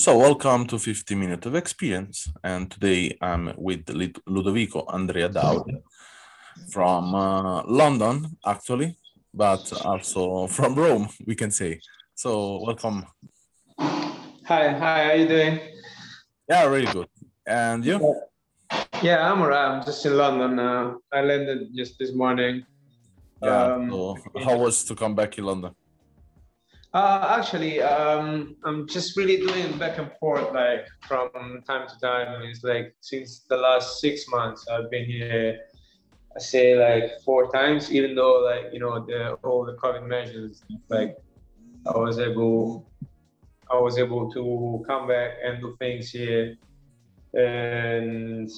So welcome to 50 Minutes of Experience and today I'm with Ludovico Andrea Daudi from uh, London actually, but also from Rome we can say. So welcome. Hi, hi, how are you doing? Yeah, really good. And you? Yeah, I'm alright. I'm just in London. Uh, I landed just this morning. Yeah. Um, so how was to come back in London? Uh, actually, um, I'm just really doing back and forth, like from time to time. It's like since the last six months, I've been here. I say like four times, even though like you know the all the COVID measures, like I was able, I was able to come back and do things here and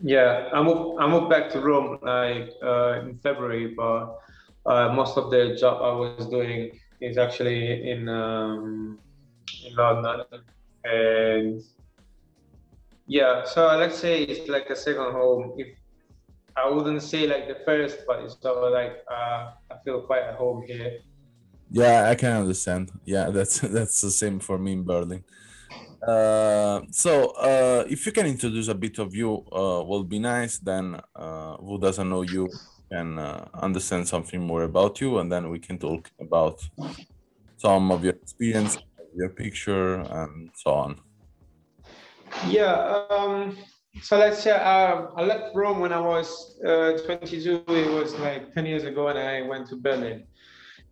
yeah, I moved I moved back to Rome like uh, in February, but uh, most of the job I was doing is actually in um, in London, and yeah, so let's say it's like a second home. If I wouldn't say like the first, but it's sort of like uh, I feel quite at home here. Yeah, I can understand. Yeah, that's that's the same for me in Berlin. Uh, so uh, if you can introduce a bit of you, uh, will be nice. Then uh, who doesn't know you can uh, understand something more about you, and then we can talk about some of your experience, your picture, and so on. Yeah. Um, so let's say uh, I left Rome when I was 22. It was like 10 years ago, and I went to Berlin.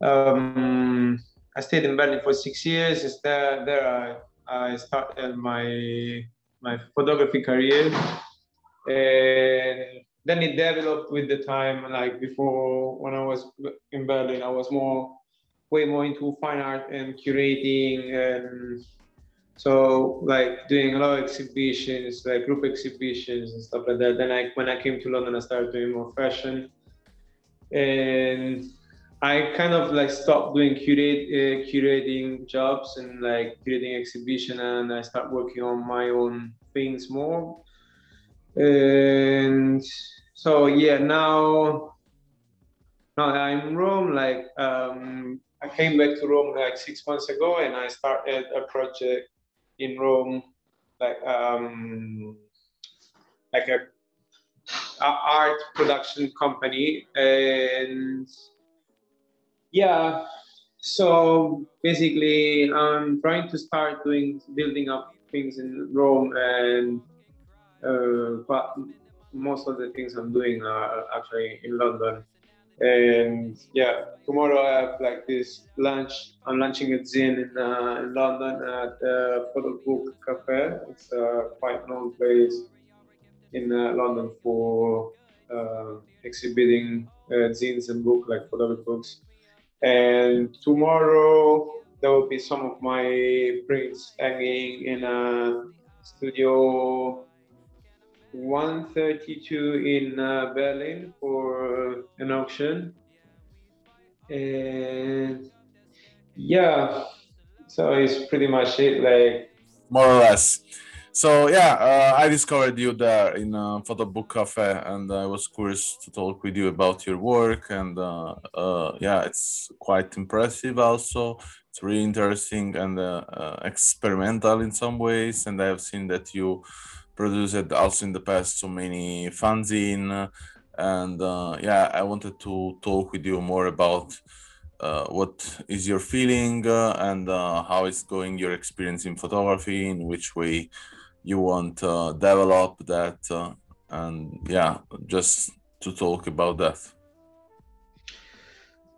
Um, I stayed in Berlin for six years. It's There, there I I started my my photography career, and then it developed with the time. Like before, when I was in Berlin, I was more way more into fine art and curating and so like doing a lot of exhibitions like group exhibitions and stuff like that then I, when i came to london i started doing more fashion and I kind of like stopped doing curate, uh, curating jobs and like curating exhibition, and I start working on my own things more. And so yeah, now now I'm in Rome. Like um, I came back to Rome like six months ago, and I started a project in Rome, like um, like a, a art production company, and yeah, so basically, I'm trying to start doing building up things in Rome, and but most of the things I'm doing are actually in London. And yeah, tomorrow I have like this lunch. I'm launching a zine in, uh, in London at the Photo Book Cafe. It's a quite known place in uh, London for uh, exhibiting uh, zines and books like photography books. And tomorrow there will be some of my prints hanging in a studio 132 in uh, Berlin for an auction. And yeah, so it's pretty much it. Like more or less. So yeah, uh, I discovered you there in a photo book cafe, and I was curious to talk with you about your work. And uh, uh, yeah, it's quite impressive. Also, it's really interesting and uh, uh, experimental in some ways. And I have seen that you produced also in the past so many fanzine. And uh, yeah, I wanted to talk with you more about. what is your feeling and how is going your experience in photography in which way you want to develop that uh, and yeah just to talk about that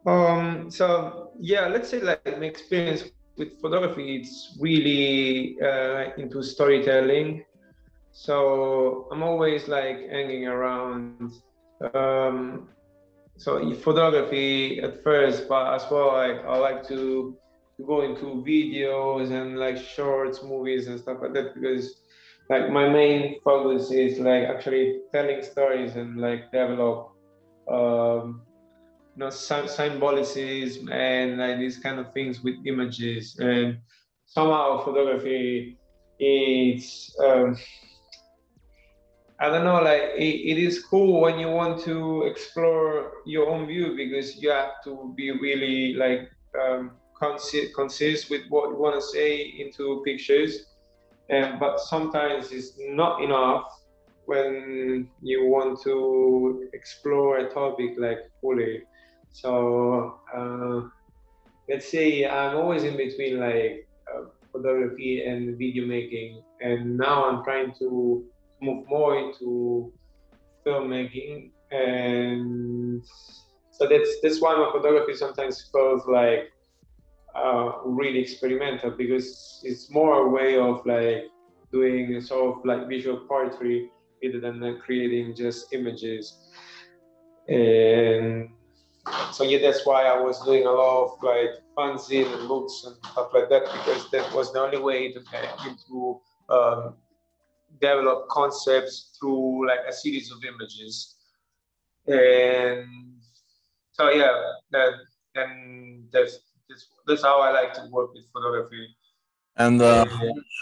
um so yeah let's say like my experience with photography it's really uh, into storytelling so i'm always like hanging around um so photography at first but as well like i like to go into videos and like shorts, movies and stuff like that because like my main focus is like actually telling stories and like develop um, you know symbolism and like these kind of things with images. And somehow photography is um, I don't know, like it, it is cool when you want to explore your own view because you have to be really like um, consist with what you want to say into pictures. And but sometimes it's not enough when you want to explore a topic like fully. So uh, let's say I'm always in between like uh, photography and video making, and now I'm trying to move more into filmmaking. And so that's that's why my photography sometimes feels like uh, really experimental because it's more a way of like doing sort of like visual poetry rather than like creating just images. And so yeah that's why i was doing a lot of like fanzine and books and stuff like that because that was the only way to get into um, develop concepts through like a series of images. And so yeah, that and that's that's, that's how I like to work with photography. And uh,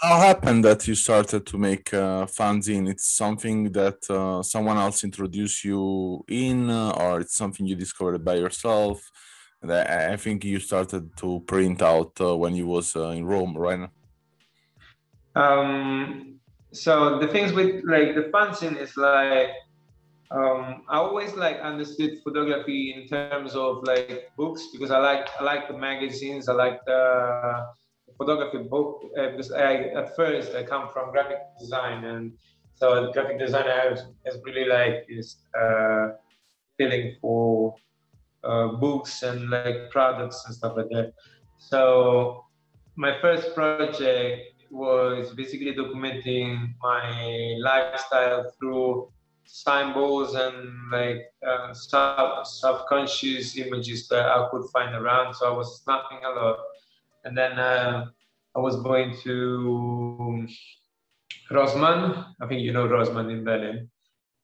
how happened that you started to make uh, fanzine? It's something that uh, someone else introduced you in, uh, or it's something you discovered by yourself? And I, I think you started to print out uh, when you was uh, in Rome, right? Um, so the things with like the fanzine is like um, I always like understood photography in terms of like books because I like I like the magazines I like the photography book uh, because I at first I come from graphic design and so graphic design has, has really like this uh, feeling for uh, books and like products and stuff like that. So my first project was basically documenting my lifestyle through symbols and like uh, sub- subconscious images that I could find around. So I was snapping a lot. And then uh, I was going to Rossmann. I think you know Rossmann in Berlin.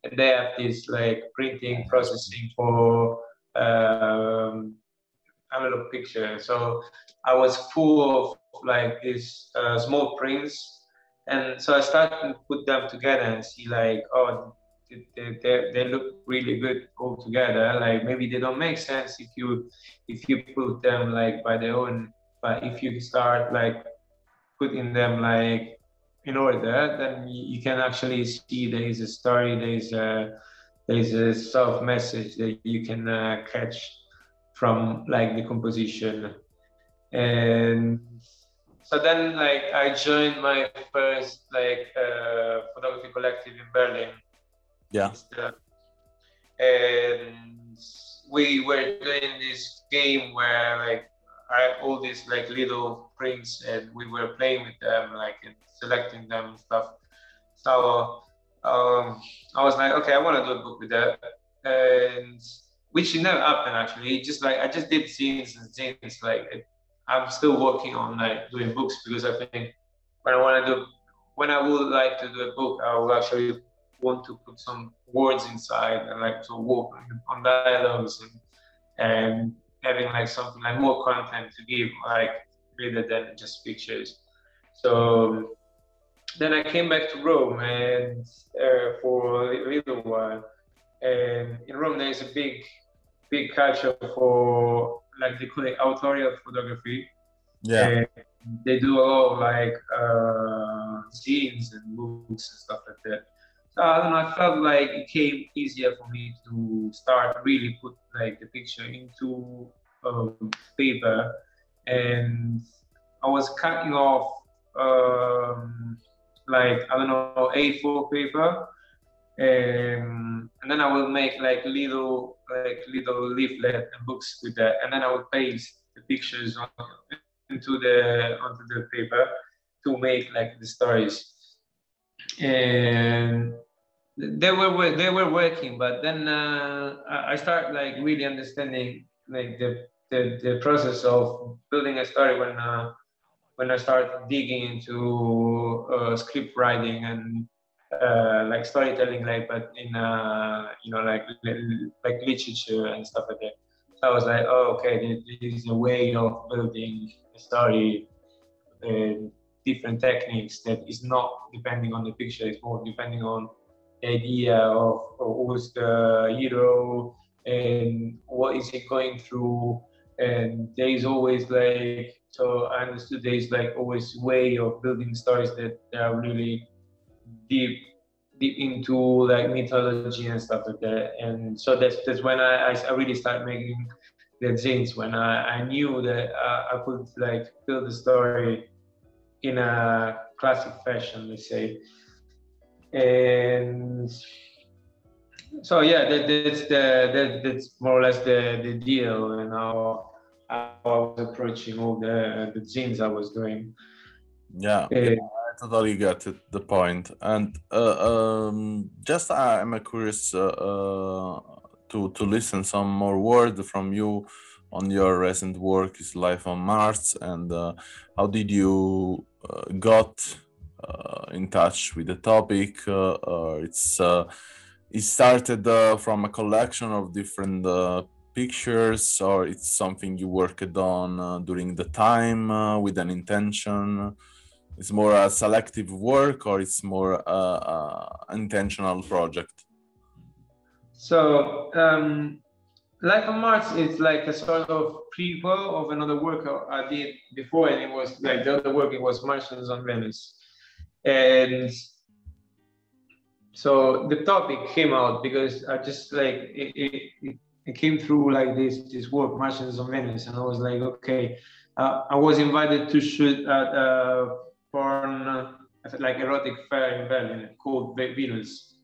And they have this like printing processing for um, analog picture. So I was full of like these uh, small prints, and so I started to put them together and see like, oh, they, they, they look really good all together. Like maybe they don't make sense if you if you put them like by their own, but if you start like putting them like in order, then you can actually see there is a story, there is a there is a self message that you can uh, catch from like the composition. And so then like i joined my first like uh, photography collective in berlin. Yeah. And we were doing this game where like I all these like little prints and we were playing with them like and selecting them and stuff. So um, I was like okay I want to do a book with that. And which never happened actually. Just like I just did zines and zines like I'm still working on like doing books because I think when I want to do when I would like to do a book, I would actually want to put some words inside and like to work on dialogues and and having like something like more content to give like rather than just pictures. So then I came back to Rome and uh, for a little while. And in Rome, there is a big, big culture for like they call it authorial photography. Yeah. And they do a lot of like uh, zines and books and stuff like that. So I don't know. I felt like it came easier for me to start really put like the picture into um, paper, and I was cutting off um, like I don't know A4 paper, um, and then I will make like little like little leaflet and books with that, and then I will paste the pictures on, into the onto the paper to make like the stories. And they were they were working, but then uh, I start like really understanding like the the, the process of building a story when uh, when I start digging into uh, script writing and uh, like storytelling, like but in uh, you know like like literature and stuff like that. So I was like, oh, okay, this is a way of building a story, uh, different techniques that is not depending on the picture. It's more depending on the idea of, of who's the hero and what is he going through. And there is always like so I understood there is like always way of building stories that are really deep deep into like mythology and stuff like that. And so that's that's when I, I really started making the zines when I, I knew that uh, I could like build the story in a classic fashion, let's say. And so yeah, that, that's the that, that's more or less the the deal and how, how I was approaching all the the zines I was doing. Yeah. Uh, totally get it, the point. And uh, um, just I'm curious uh, uh, to to listen some more word from you on your recent work is life on Mars and uh, how did you uh, got uh, in touch with the topic? it's it started from a collection of different pictures or it's something you worked on during the time with an intention it's more a selective work or it's more a, a intentional project? So um, life on mars is like a sort of prequel of another work i did before and it was like the other work it was martians on venice and so the topic came out because i just like it, it, it came through like this this work martians on venice and i was like okay uh, i was invited to shoot at uh, porn, like erotic fair in Berlin called Venus.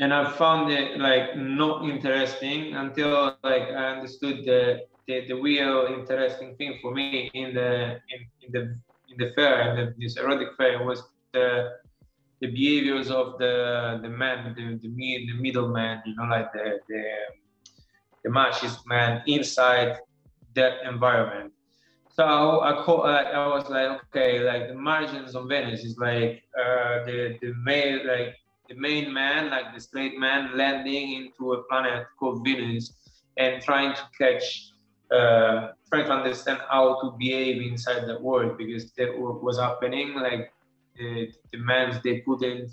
And I found it like not interesting until like I understood the, the, the real interesting thing for me in the in, in the in the fair and this erotic fair was the the behaviors of the the men, the the, the middleman, you know, like the the the machist man inside that environment. So I, call, I was like, okay, like the Martians on Venice is like uh, the the main like the main man, like the straight man, landing into a planet called Venus and trying to catch, uh, trying to understand how to behave inside the world because that was happening. Like the the men, they couldn't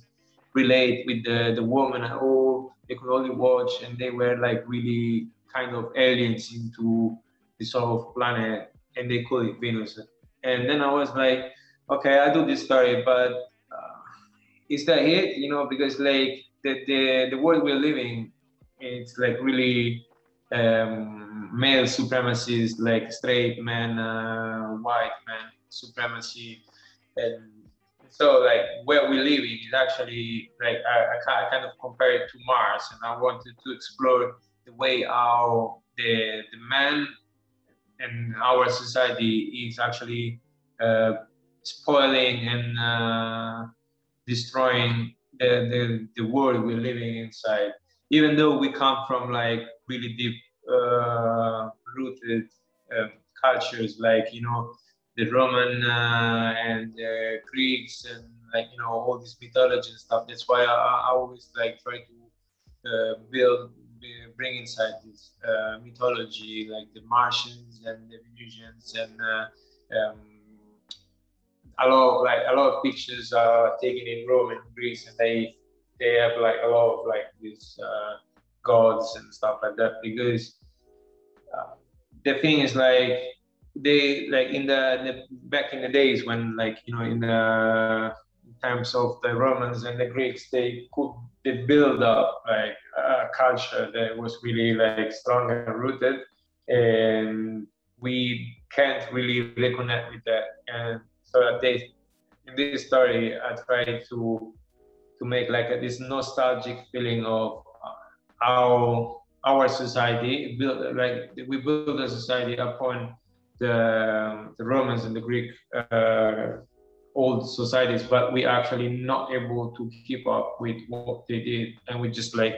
relate with the the woman at all. They could only watch, and they were like really kind of aliens into this sort of planet and they call it Venus. And then I was like, okay, I do this story, but uh, is that it? You know, because like the the, the world we're living, it's like really um, male supremacy like straight man, uh, white man supremacy, and so like where we're living is actually like I, I, kind of compare it to Mars, and I wanted to explore the way how the the man and our society is actually uh, spoiling and uh, destroying the, the, the world we're living inside. Even though we come from like really deep uh, rooted um, cultures, like you know the Roman uh, and the Greeks and like you know all this mythology and stuff. That's why I, I always like try to uh, build bring inside this uh, mythology, like the Martians and the Venusians, and uh, um, a lot of like a lot of pictures are taken in Rome and Greece, and they they have like a lot of like these uh, gods and stuff like that because uh, the thing is like they like in the, the, back in the days when like you know in the times of the Romans and the Greeks they could they build up like a culture that was really like strong and rooted. And we can't really reconnect with that. And so they in this story i try to to make like a, this nostalgic feeling of how our society built like we built a society upon the, the romans and the greek uh, old societies, but we actually not able to keep up with what they did, and we just like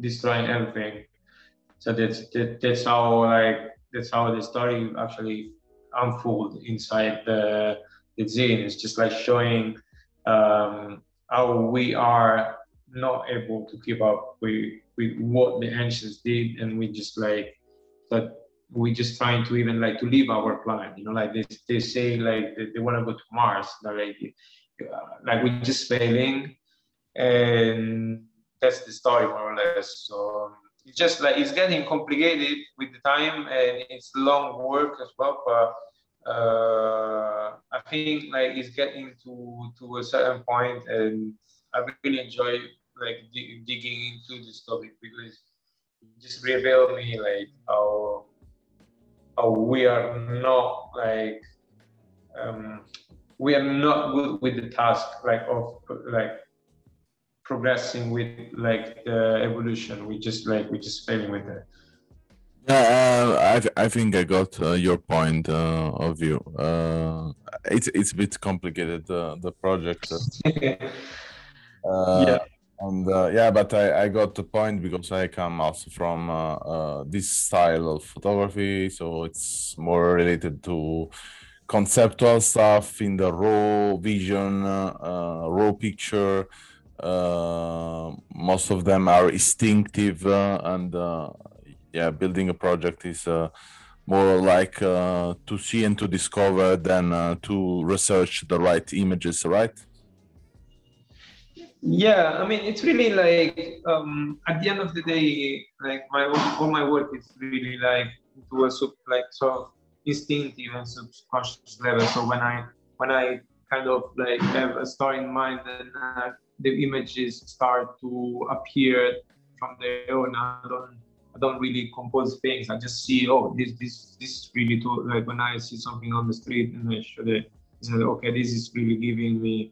destroying everything. So that's that, that's how like that's how the story actually unfold inside the the zine. It's just like showing um, how we are not able to keep up with with what the ancients did, and we just like that we just trying to even like to leave our planet. You know, like they they say like they, they want to go to Mars. Like uh, like we're just failing, and that's the story more or less. So it's just like it's getting complicated with the time, and it's long work as well. But uh, I think like it's getting to to a certain point, and I really enjoy like digging into this topic because it just revealed me like how how we are not like um, we are not good with the task like of like progressing with like the evolution. We just like we just failing with it. Yeah, uh, I I think I got uh, your point uh, of view. Uh, it's it's a bit complicated uh, the project. Uh, yeah. And uh, yeah, but I, I got the point because I come also from uh, uh, this style of photography, so it's more related to conceptual stuff in the raw vision, raw picture. most of them are instinctive and yeah, building a project is uh, more like uh, to see and to discover than uh, to research the right images, right? Yeah, I mean, it's really like um, at the end of the day, like my all my work is really like to a sub, like sort of instinctive and subconscious level. So when I when I kind of like have a story in mind and uh, the images start to appear from their own, I don't I don't really compose things. I just see, oh, this this this is really too like when I see something on the street and I say, okay, this is really giving me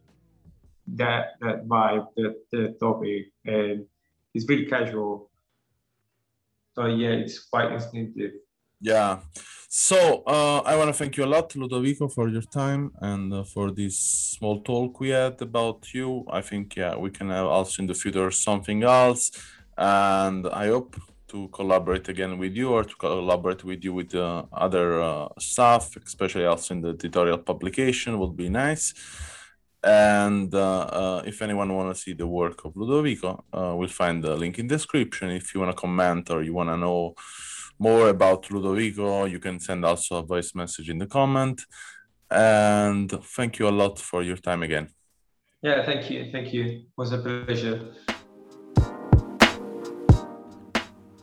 that that vibe, that that topic, and it's really casual. So yeah, it's quite instinctive. Yeah. So uh, I want to thank you a lot, Ludovico, for your time and uh, for this small talk we had about you. I think yeah, we can have also in the future something else, and I hope to collaborate again with you or to collaborate with you with uh, other uh, stuff, especially also in the tutorial publication would be nice. And uh, uh if anyone want to see the work of Ludovico, uh, we'll find the link in description. If you want to comment or you want to know more about Ludovico, you can send also a voice message in the comment. And thank you a lot for your time again. Yeah, thank you. Thank you. It was a pleasure.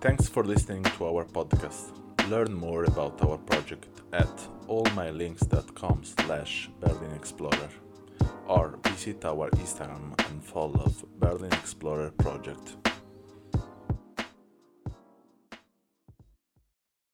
Thanks for listening to our podcast. Learn more about our project at allmylinks.com slash Berlin Explorer or visit our Instagram and follow Berlin Explorer project.